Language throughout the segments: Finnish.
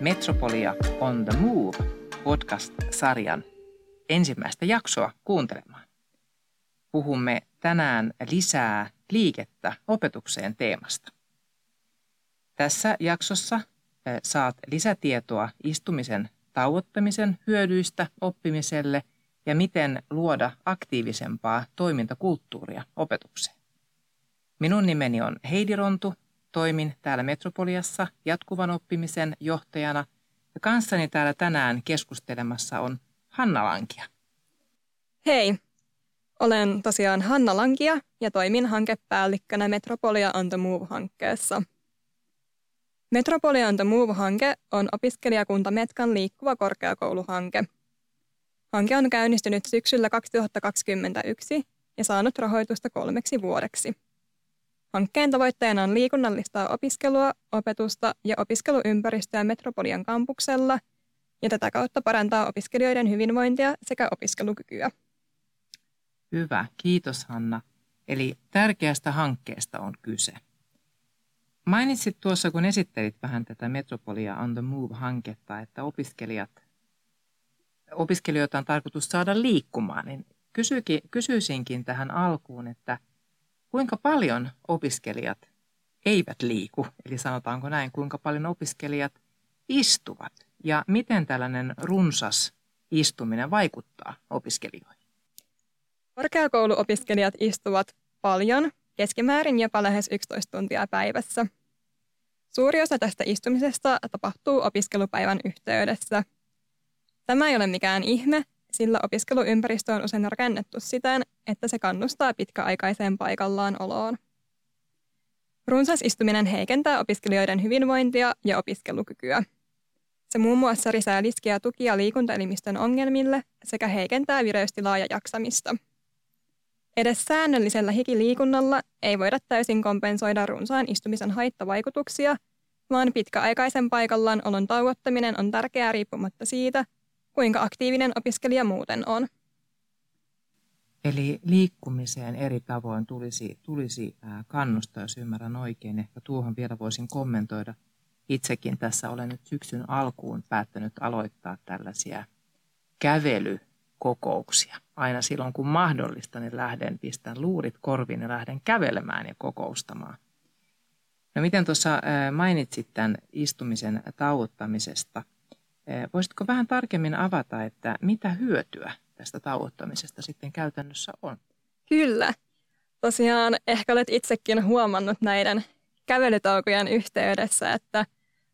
Metropolia on the Move podcast-sarjan ensimmäistä jaksoa kuuntelemaan. Puhumme tänään lisää liikettä opetukseen teemasta. Tässä jaksossa saat lisätietoa istumisen tauottamisen hyödyistä oppimiselle ja miten luoda aktiivisempaa toimintakulttuuria opetukseen. Minun nimeni on Heidi Rontu, toimin täällä Metropoliassa jatkuvan oppimisen johtajana ja kanssani täällä tänään keskustelemassa on Hanna Lankia. Hei, olen tosiaan Hanna Lankia ja toimin hankepäällikkönä Metropolia on the Move-hankkeessa. Metropolia on the Move-hanke on opiskelijakunta Metkan liikkuva korkeakouluhanke. Hanke on käynnistynyt syksyllä 2021 ja saanut rahoitusta kolmeksi vuodeksi. Hankkeen tavoitteena on liikunnallistaa opiskelua, opetusta ja opiskeluympäristöä Metropolian kampuksella ja tätä kautta parantaa opiskelijoiden hyvinvointia sekä opiskelukykyä. Hyvä, kiitos Hanna. Eli tärkeästä hankkeesta on kyse. Mainitsit tuossa, kun esittelit vähän tätä Metropolia on the Move-hanketta, että opiskelijat, opiskelijoita on tarkoitus saada liikkumaan. Niin kysyisinkin tähän alkuun, että kuinka paljon opiskelijat eivät liiku, eli sanotaanko näin, kuinka paljon opiskelijat istuvat ja miten tällainen runsas istuminen vaikuttaa opiskelijoihin? Korkeakouluopiskelijat istuvat paljon, keskimäärin jopa lähes 11 tuntia päivässä. Suuri osa tästä istumisesta tapahtuu opiskelupäivän yhteydessä. Tämä ei ole mikään ihme, sillä opiskeluympäristö on usein rakennettu siten, että se kannustaa pitkäaikaiseen paikallaan oloon. Runsas istuminen heikentää opiskelijoiden hyvinvointia ja opiskelukykyä. Se muun muassa lisää riskiä tukia liikuntaelimistön ongelmille sekä heikentää vireystilaa ja jaksamista. Edes säännöllisellä hikiliikunnalla ei voida täysin kompensoida runsaan istumisen haittavaikutuksia, vaan pitkäaikaisen paikallaan olon tauottaminen on tärkeää riippumatta siitä, kuinka aktiivinen opiskelija muuten on. Eli liikkumiseen eri tavoin tulisi, tulisi kannustaa, jos ymmärrän oikein. Ehkä tuohon vielä voisin kommentoida. Itsekin tässä olen nyt syksyn alkuun päättänyt aloittaa tällaisia kävelykokouksia. Aina silloin kun mahdollista, niin lähden, pistän luurit korviin ja lähden kävelemään ja kokoustamaan. No miten tuossa mainitsit tämän istumisen tauottamisesta – Voisitko vähän tarkemmin avata, että mitä hyötyä tästä tauottamisesta sitten käytännössä on? Kyllä. Tosiaan ehkä olet itsekin huomannut näiden kävelytaukojen yhteydessä, että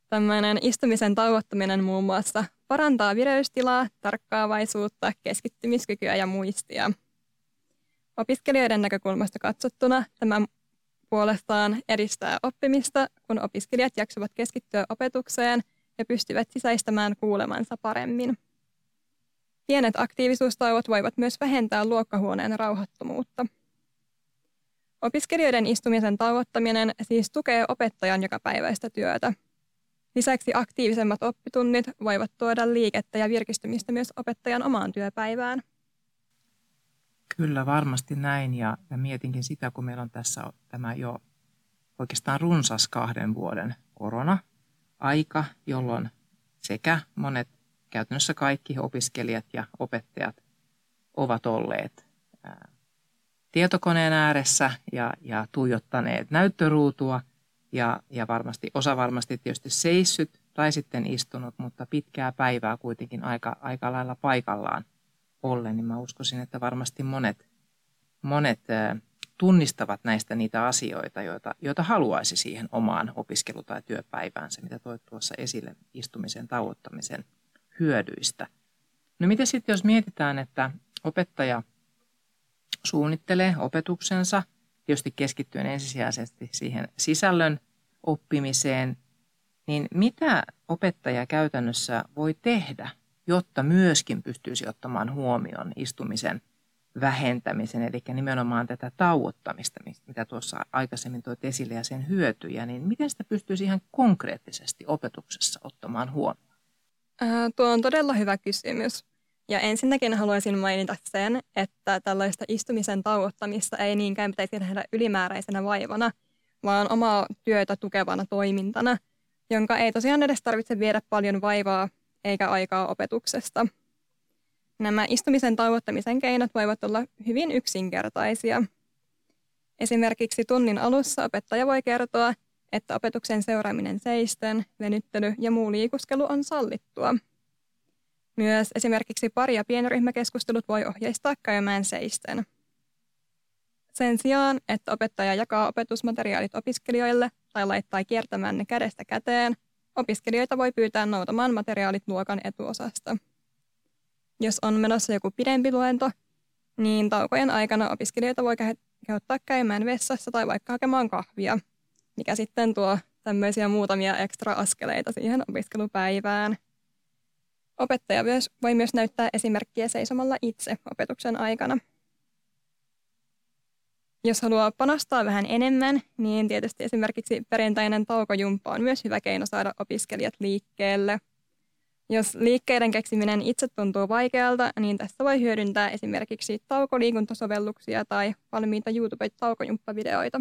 tämmöinen istumisen tauottaminen muun muassa parantaa vireystilaa, tarkkaavaisuutta, keskittymiskykyä ja muistia. Opiskelijoiden näkökulmasta katsottuna tämä puolestaan edistää oppimista, kun opiskelijat jaksavat keskittyä opetukseen – ja pystyvät sisäistämään kuulemansa paremmin. Pienet aktiivisuustauot voivat myös vähentää luokkahuoneen rauhattomuutta. Opiskelijoiden istumisen tauottaminen siis tukee opettajan jokapäiväistä työtä. Lisäksi aktiivisemmat oppitunnit voivat tuoda liikettä ja virkistymistä myös opettajan omaan työpäivään. Kyllä, varmasti näin. Ja, ja mietinkin sitä, kun meillä on tässä tämä jo oikeastaan runsas kahden vuoden korona, aika, jolloin sekä monet, käytännössä kaikki opiskelijat ja opettajat ovat olleet tietokoneen ääressä ja, ja tuijottaneet näyttöruutua ja, ja varmasti, osa varmasti tietysti seissyt tai sitten istunut, mutta pitkää päivää kuitenkin aika, aika lailla paikallaan ollen, niin mä uskoisin, että varmasti monet, monet tunnistavat näistä niitä asioita, joita, joita haluaisi siihen omaan opiskelu- tai työpäiväänsä, mitä toit tuossa esille istumisen tauottamisen hyödyistä. No miten sitten, jos mietitään, että opettaja suunnittelee opetuksensa, tietysti keskittyen ensisijaisesti siihen sisällön oppimiseen, niin mitä opettaja käytännössä voi tehdä, jotta myöskin pystyisi ottamaan huomioon istumisen vähentämisen, eli nimenomaan tätä tauottamista, mitä tuossa aikaisemmin toit esille ja sen hyötyjä, niin miten sitä pystyisi ihan konkreettisesti opetuksessa ottamaan huomioon? Ää, tuo on todella hyvä kysymys. Ja ensinnäkin haluaisin mainita sen, että tällaista istumisen tauottamista ei niinkään pitäisi nähdä ylimääräisenä vaivana, vaan omaa työtä tukevana toimintana, jonka ei tosiaan edes tarvitse viedä paljon vaivaa eikä aikaa opetuksesta. Nämä istumisen tauottamisen keinot voivat olla hyvin yksinkertaisia. Esimerkiksi tunnin alussa opettaja voi kertoa, että opetuksen seuraaminen seisten, venyttely ja muu liikuskelu on sallittua. Myös esimerkiksi pari- ja pienryhmäkeskustelut voi ohjeistaa käymään seisten. Sen sijaan, että opettaja jakaa opetusmateriaalit opiskelijoille tai laittaa kiertämään ne kädestä käteen, opiskelijoita voi pyytää noutamaan materiaalit luokan etuosasta. Jos on menossa joku pidempi luento, niin taukojen aikana opiskelijoita voi kehottaa käymään vessassa tai vaikka hakemaan kahvia, mikä sitten tuo tämmöisiä muutamia ekstra askeleita siihen opiskelupäivään. Opettaja voi myös näyttää esimerkkiä seisomalla itse opetuksen aikana. Jos haluaa panostaa vähän enemmän, niin tietysti esimerkiksi perinteinen taukojumppa on myös hyvä keino saada opiskelijat liikkeelle. Jos liikkeiden keksiminen itse tuntuu vaikealta, niin tässä voi hyödyntää esimerkiksi taukoliikuntasovelluksia tai valmiita YouTube-taukojumppavideoita.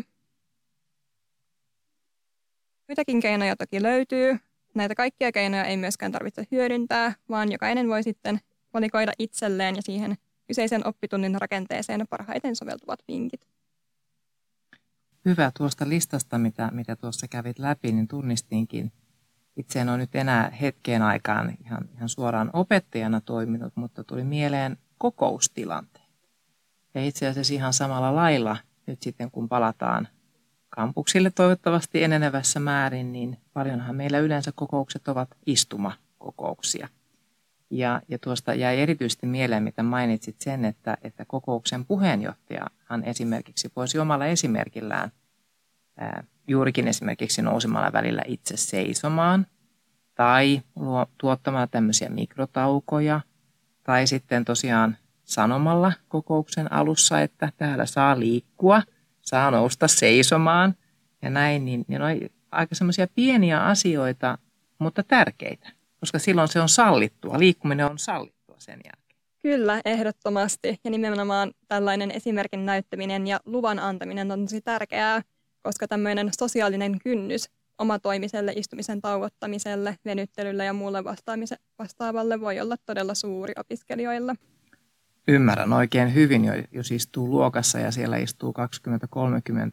Muitakin keinoja toki löytyy. Näitä kaikkia keinoja ei myöskään tarvitse hyödyntää, vaan jokainen voi sitten valikoida itselleen ja siihen kyseisen oppitunnin rakenteeseen parhaiten soveltuvat vinkit. Hyvä tuosta listasta, mitä, mitä tuossa kävit läpi, niin tunnistinkin. Itse en ole nyt enää hetkeen aikaan ihan, ihan suoraan opettajana toiminut, mutta tuli mieleen kokoustilanteet. Ja itse asiassa ihan samalla lailla nyt sitten kun palataan kampuksille toivottavasti enenevässä määrin, niin paljonhan meillä yleensä kokoukset ovat istumakokouksia. Ja, ja tuosta jäi erityisesti mieleen, mitä mainitsit sen, että, että kokouksen puheenjohtajahan esimerkiksi voisi omalla esimerkillään ää, juurikin esimerkiksi nousemalla välillä itse seisomaan tai tuottamalla tämmöisiä mikrotaukoja tai sitten tosiaan sanomalla kokouksen alussa, että täällä saa liikkua, saa nousta seisomaan ja näin, niin, niin on aika semmoisia pieniä asioita, mutta tärkeitä koska silloin se on sallittua. Liikkuminen on sallittua sen jälkeen. Kyllä, ehdottomasti. Ja nimenomaan tällainen esimerkin näyttäminen ja luvan antaminen on tosi tärkeää, koska tämmöinen sosiaalinen kynnys omatoimiselle istumisen tauottamiselle, venyttelylle ja muulle vastaavalle voi olla todella suuri opiskelijoilla. Ymmärrän oikein hyvin, jos istuu luokassa ja siellä istuu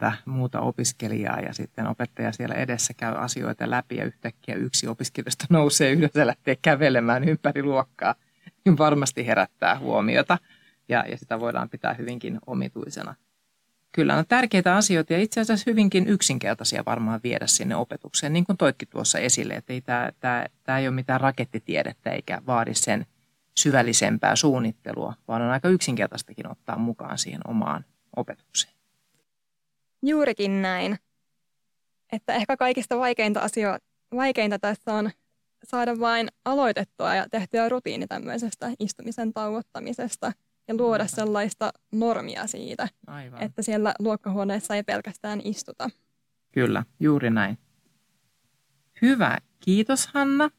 20-30 muuta opiskelijaa ja sitten opettaja siellä edessä käy asioita läpi ja yhtäkkiä yksi opiskelijoista nousee yhdessä ja lähtee kävelemään ympäri luokkaa, niin varmasti herättää huomiota ja, ja sitä voidaan pitää hyvinkin omituisena. Kyllä on tärkeitä asioita ja itse asiassa hyvinkin yksinkertaisia varmaan viedä sinne opetukseen, niin kuin toitkin tuossa esille, että ei tämä, tämä, tämä ei ole mitään rakettitiedettä eikä vaadi sen – syvällisempää suunnittelua, vaan on aika yksinkertaistakin ottaa mukaan siihen omaan opetukseen. Juurikin näin. Että ehkä kaikista vaikeinta, asio- vaikeinta tässä on saada vain aloitettua ja tehtyä rutiini tämmöisestä istumisen tauottamisesta ja luoda Aivan. sellaista normia siitä, Aivan. että siellä luokkahuoneessa ei pelkästään istuta. Kyllä, juuri näin. Hyvä, kiitos Hanna.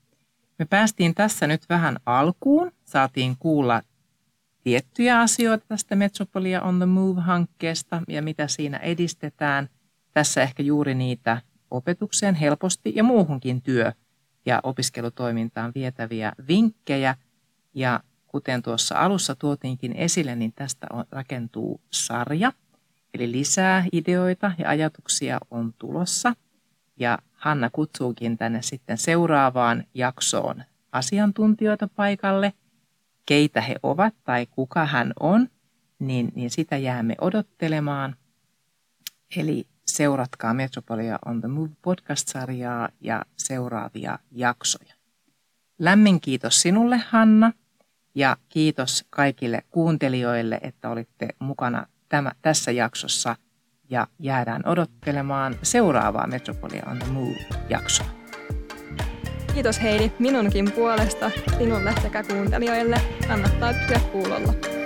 Me päästiin tässä nyt vähän alkuun. Saatiin kuulla tiettyjä asioita tästä Metropolia on the Move-hankkeesta ja mitä siinä edistetään. Tässä ehkä juuri niitä opetukseen helposti ja muuhunkin työ- ja opiskelutoimintaan vietäviä vinkkejä. Ja kuten tuossa alussa tuotiinkin esille, niin tästä on, rakentuu sarja. Eli lisää ideoita ja ajatuksia on tulossa. Ja Hanna kutsuukin tänne sitten seuraavaan jaksoon asiantuntijoita paikalle. Keitä he ovat tai kuka hän on, niin, niin sitä jäämme odottelemaan. Eli seuratkaa Metropolia on the Move podcast-sarjaa ja seuraavia jaksoja. Lämmin kiitos sinulle Hanna ja kiitos kaikille kuuntelijoille, että olitte mukana tämä, tässä jaksossa – ja jäädään odottelemaan seuraavaa Metropolia on the Move-jaksoa. Kiitos Heidi minunkin puolesta sinulle sekä kuuntelijoille. Kannattaa pysyä kuulolla.